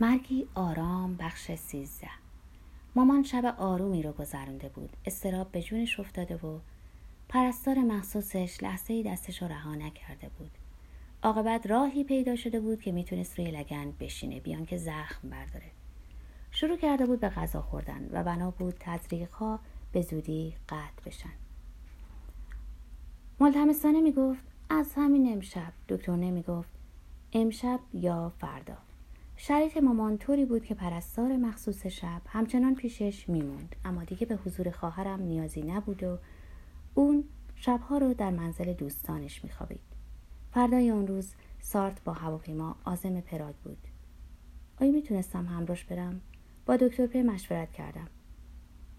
مرگی آرام بخش سیزده. مامان شب آرومی رو گذرونده بود. استراب به جونش افتاده و پرستار مخصوصش لحظه ای دستش رو رها نکرده بود. عاقبت راهی پیدا شده بود که می‌تونست روی لگن بشینه بیان که زخم برداره. شروع کرده بود به غذا خوردن و بنا بود ها به زودی قطع بشن. ملتمسانه می‌گفت از همین امشب. دکتر نمی‌گفت امشب یا فردا. شرایط مامان طوری بود که پرستار مخصوص شب همچنان پیشش میموند. اما دیگه به حضور خواهرم نیازی نبود و اون شبها رو در منزل دوستانش میخوابید. فردای آن روز سارت با هواپیما آزم پراگ بود. آیا می‌تونستم همراش برم؟ با دکتر پی مشورت کردم.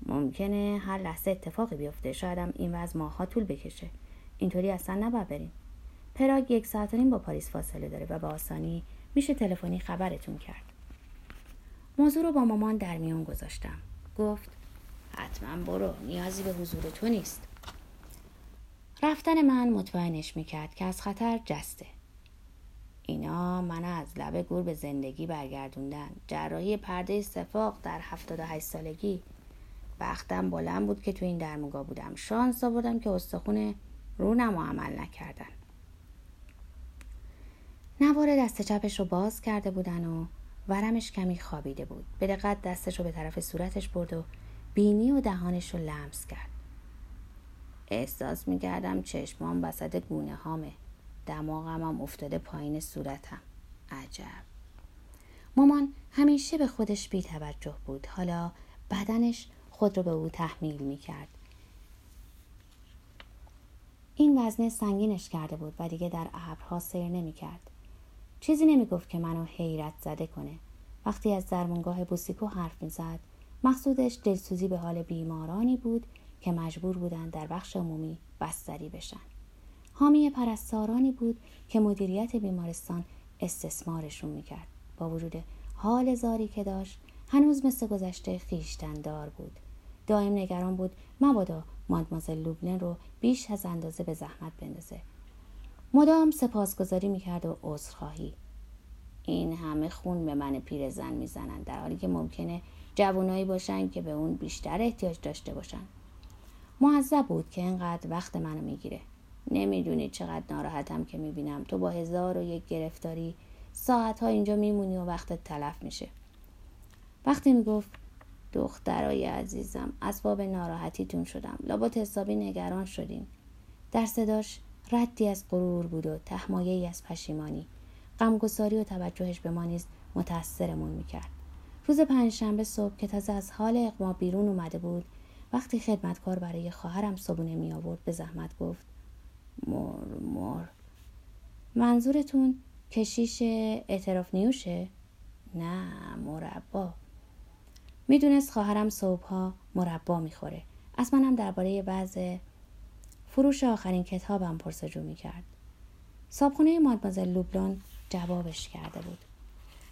ممکنه هر لحظه اتفاقی بیفته. شایدم این وضع ماها طول بکشه. اینطوری اصلا نباید بریم. پراگ یک ساعت و نیم با پاریس فاصله داره و به آسانی میشه تلفنی خبرتون کرد. موضوع رو با مامان در میون گذاشتم. گفت حتما برو نیازی به حضور تو نیست. رفتن من مطمئنش می‌کرد که از خطر جسته. اینا من از لبه گور به زندگی برگردوندن. جراحی پرده سفاق در 78 سالگی. بختم بلند بود که تو این درموگا بودم. شانس آوردم که استخون رونم عمل نکردن. نوار دست چپش رو باز کرده بودن و ورمش کمی خوابیده بود. به دقت دستش رو به طرف صورتش برد و بینی و دهانش رو لمس کرد. احساس می‌کردم چشمام وسط گونه هامه. دماغم هم افتاده پایین صورتم. عجب. مامان همیشه به خودش بی توجه بود. حالا بدنش خود رو به او تحمیل می‌کرد. این وزنه سنگینش کرده بود و دیگه در ابرها سیر نمی‌کرد. چیزی نمی‌گفت که منو حیرت زده کنه. وقتی از درمونگاه بوسیکو حرف می‌زد مقصودش دلسوزی به حال بیمارانی بود که مجبور بودند در بخش عمومی بستری بشن. حامی پرستارانی بود که مدیریت بیمارستان استثمارشون می‌کرد. با وجود حال زاری که داشت هنوز مثل گذشته خیشتندار بود. دائم نگران بود مبادا مادمازل لوبلن رو بیش از اندازه به زحمت بندازه. مدام سپاسگزاری می‌کرد و عذرخواهی. این همه خون به من پیرزن می‌زنن در حالی که ممکنه جوانایی باشن که به اون بیشتر احتیاج داشته باشن. معذب بود که اینقدر وقت منو می‌گیره. نمی‌دونی چقدر ناراحتم که می‌بینم. تو با هزار و یک گرفتاری ساعتها اینجا میمونی و وقتت تلف میشه. وقتی می‌گفت دخترای عزیزم اسباب ناراحتیتون شدم. لابد حسابی نگران شدین. در صداش ردی از غرور بود و تهمایه از پشیمانی. غمگساری و توجهش به ما نیز متأثرمون می‌کرد. روز پنجشنبه صبح که تازه از حال اقما بیرون اومده بود وقتی خدمتکار برای خواهرم صبونه می آورد به زحمت گفت مر مر منظورتون کشیش اعتراف نیوشه؟ نه مربا. می‌دونست خواهرم صبحها مربا می‌خوره. از منم درباره بعض فروش آخرین کتابم پرسجو می‌کرد. صابخونه مادمازل لوبلون جوابش کرده بود.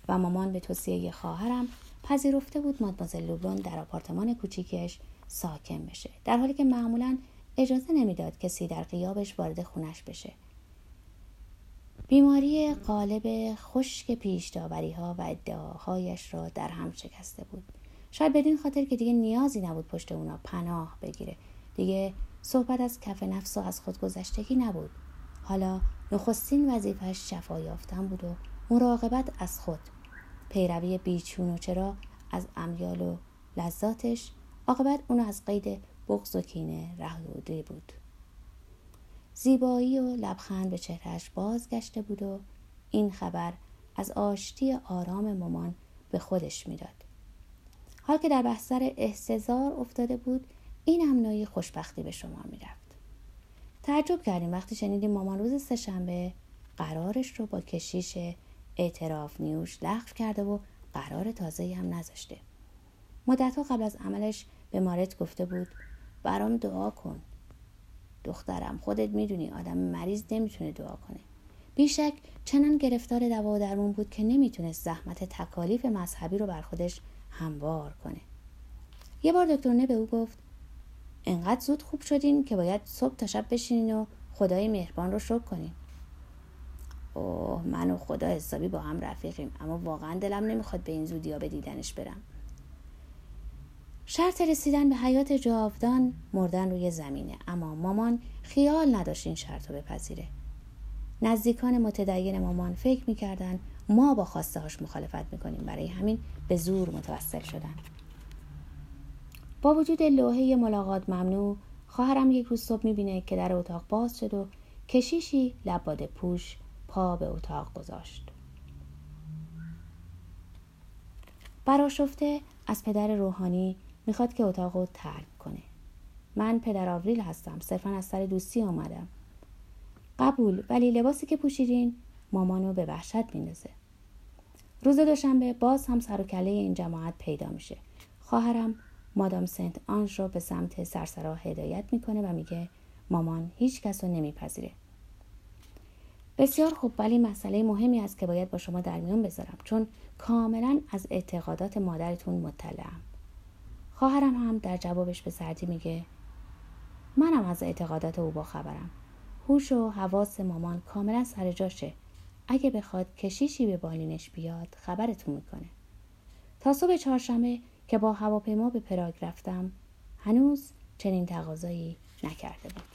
و مامان به توصیه خواهرم پذیرفته بود مادمازل لوبلون در آپارتمان کوچیکش ساکن بشه در حالی که معمولا اجازه نمی‌داد کسی در قیابش وارد خونش بشه. بیماری قالب خشک پیش ها و ادعاهایش را در هم شکسته بود. شاید بدین خاطر که دیگه نیازی نبود پشت اونا پناه بگیره. دیگه صحبت از کف نفس و از خودگذشتگی نبود. حالا نخستین وظیفهش شفا یافتن بود و مراقبت از خود. پیروی بیچون و چرا از امیال و لذاتش عاقبت اونو از قید بغض و کینه رهوده بود. زیبایی و لبخند به چهرهش بازگشته بود و این خبر از آشتی آرام مامان به خودش می‌داد. حال که در بحثر احتضار افتاده بود این هم نوعی خوشبختی به شما می‌رفت. تعجب کردیم وقتی شنیدیم مامان روز سهشنبه قرارش رو با کشیش اعتراف نیوش لغو کرده و قرار تازه هم نذاشته. مدتها قبل از عملش به مارت گفته بود برام دعا کن. دخترم خودت می‌دونی آدم مریض نمی‌تونه دعا کنه. بیشک چنان گرفتار دوا و درمون بود که نمی‌تونست زحمت تکالیف مذهبی رو بر خودش هموار کنه. یه بار دکتر نه به او گفت انقدر زود خوب شدین که باید صبح تا شب بشینین و خدای مهربان رو شکر کنین. اوه من و خدا حسابی با هم رفیقیم اما واقعا دلم نمی‌خواد به این زودیا به دیدنش برم. شرط رسیدن به حیات جاودان مردن روی زمینه اما مامان خیال نداشت این شرط رو بپذیره. نزدیکان متدین مامان فکر می‌کردن ما با خواسته هاش مخالفت می‌کنیم برای همین به زور متوسل شدن. با وجود لوحه ملاقات ممنوع خواهرم یک روز صبح می‌بینه که در اتاق باز شد و کشیشی لباده پوش پا به اتاق گذاشت. براشفته از پدر روحانی می‌خواد که اتاق رو ترک کنه. من پدر آوریل هستم صرفا از سر دوستی آمدم. قبول ولی لباسی که پوشیدین مامانو به وحشت میندازه. روز دوشنبه باز هم سر و کله این جماعت پیدا میشه. خواهرم مادام سنت آنش رو به سمت سرسرا هدایت می‌کنه و میگه مامان هیچ کس رو نمیپذیره. بسیار خوب ولی مسئله مهمی است که باید با شما در میان بذارم چون کاملا از اعتقادات مادرتون مطلعم. خواهرم هم در جوابش به سردی میگه منم از اعتقادات او با خبرم. هوش و حواس مامان کاملا سر جاشه. اگه بخواد کشیشی به بالینش بیاد خبرتون می‌کنه. تا صبح چهارشنبه که با هواپیما به پراگ رفتم. هنوز چنین تقاضایی نکرده بود.